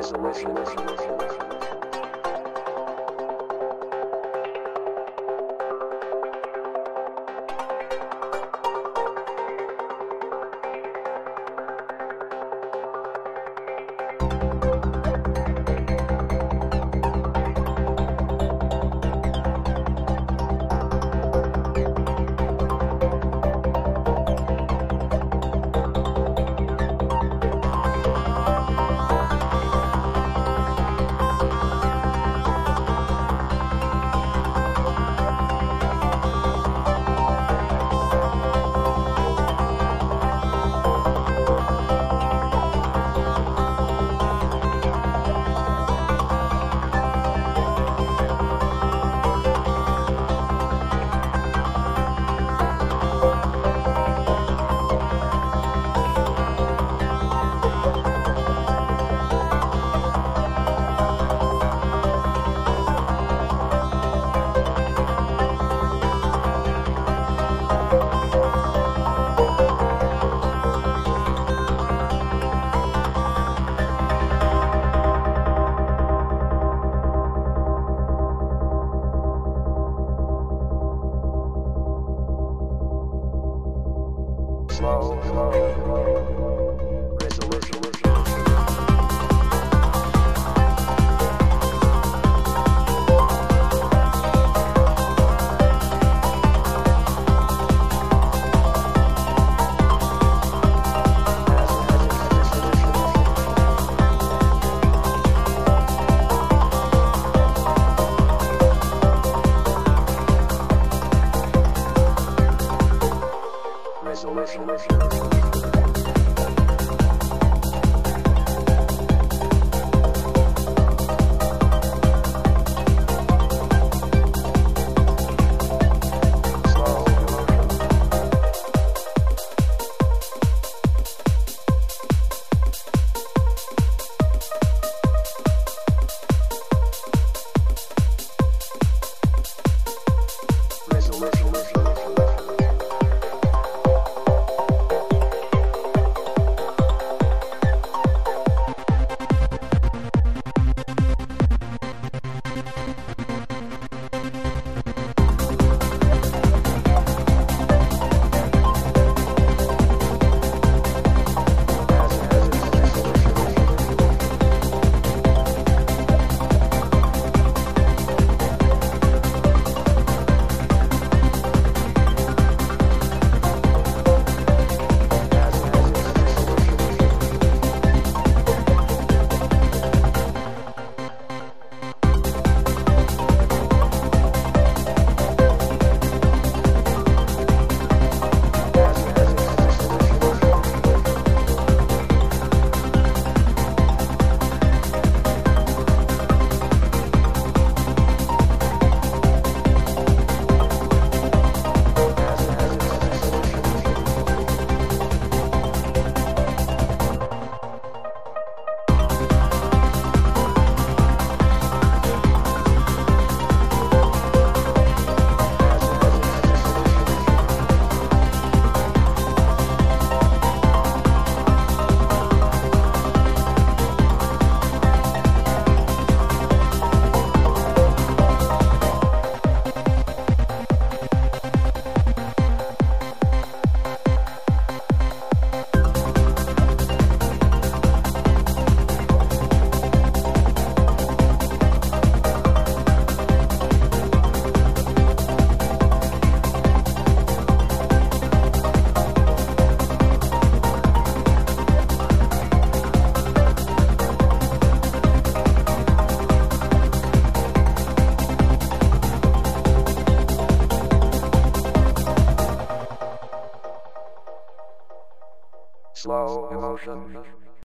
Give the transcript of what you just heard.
with you, with slow. slow, slow.